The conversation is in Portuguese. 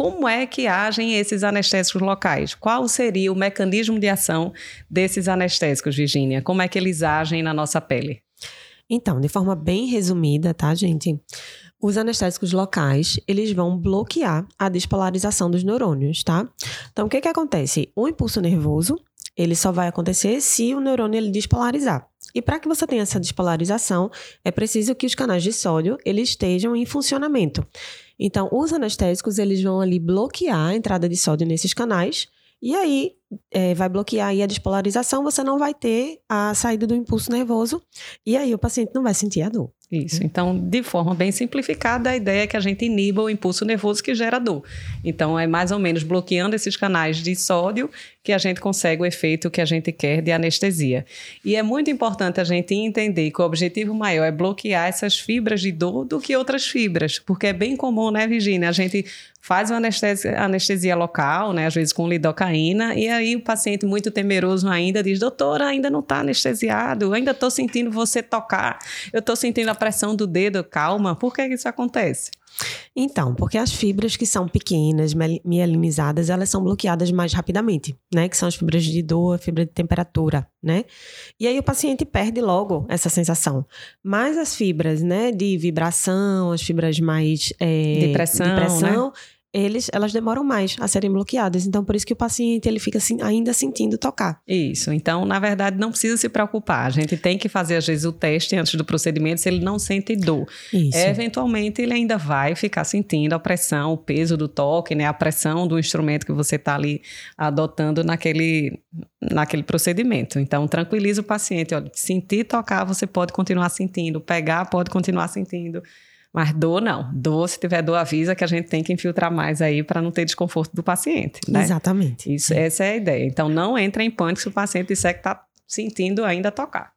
como é que agem esses anestésicos locais? Qual seria o mecanismo de ação desses anestésicos, Virginia? Como é que eles agem na nossa pele? Então, de forma bem resumida, tá, gente? Os anestésicos locais, eles vão bloquear a despolarização dos neurônios, tá? Então, o que que acontece? O impulso nervoso, ele só vai acontecer se o neurônio ele despolarizar. E para que você tenha essa despolarização, é preciso que os canais de sódio eles estejam em funcionamento. Então, os anestésicos eles vão ali bloquear a entrada de sódio nesses canais e aí é, vai bloquear aí a despolarização, você não vai ter a saída do impulso nervoso e aí o paciente não vai sentir a dor. Isso. Então, de forma bem simplificada, a ideia é que a gente iniba o impulso nervoso que gera dor. Então, é mais ou menos bloqueando esses canais de sódio que a gente consegue o efeito que a gente quer de anestesia. E é muito importante a gente entender que o objetivo maior é bloquear essas fibras de dor do que outras fibras, porque é bem comum, né, Virginia? A gente faz uma anestesia, anestesia local, né, às vezes com lidocaína, e aí o paciente muito temeroso ainda diz: doutora, ainda não está anestesiado, ainda estou sentindo você tocar, eu estou sentindo a pressão do dedo, calma, por que isso acontece? Então, porque as fibras que são pequenas, mielinizadas, elas são bloqueadas mais rapidamente, né? Que são as fibras de dor, fibra de temperatura, né? E aí o paciente perde logo essa sensação. Mas as fibras, né, de vibração, as fibras mais é, de pressão, de pressão né? Eles, elas demoram mais a serem bloqueadas. Então, por isso que o paciente ele fica assim, ainda sentindo tocar. Isso. Então, na verdade, não precisa se preocupar. A gente tem que fazer, às vezes, o teste antes do procedimento se ele não sente dor. Isso. eventualmente, ele ainda vai ficar sentindo a pressão, o peso do toque, né? A pressão do instrumento que você está ali adotando naquele, naquele procedimento. Então, tranquiliza o paciente. Olha, sentir tocar, você pode continuar sentindo. Pegar, pode continuar sentindo. Mas dor não. Dor, se tiver dor, avisa que a gente tem que infiltrar mais aí para não ter desconforto do paciente. Né? Exatamente. Isso, essa é a ideia. Então não entra em pânico se o paciente disser que está sentindo ainda tocar.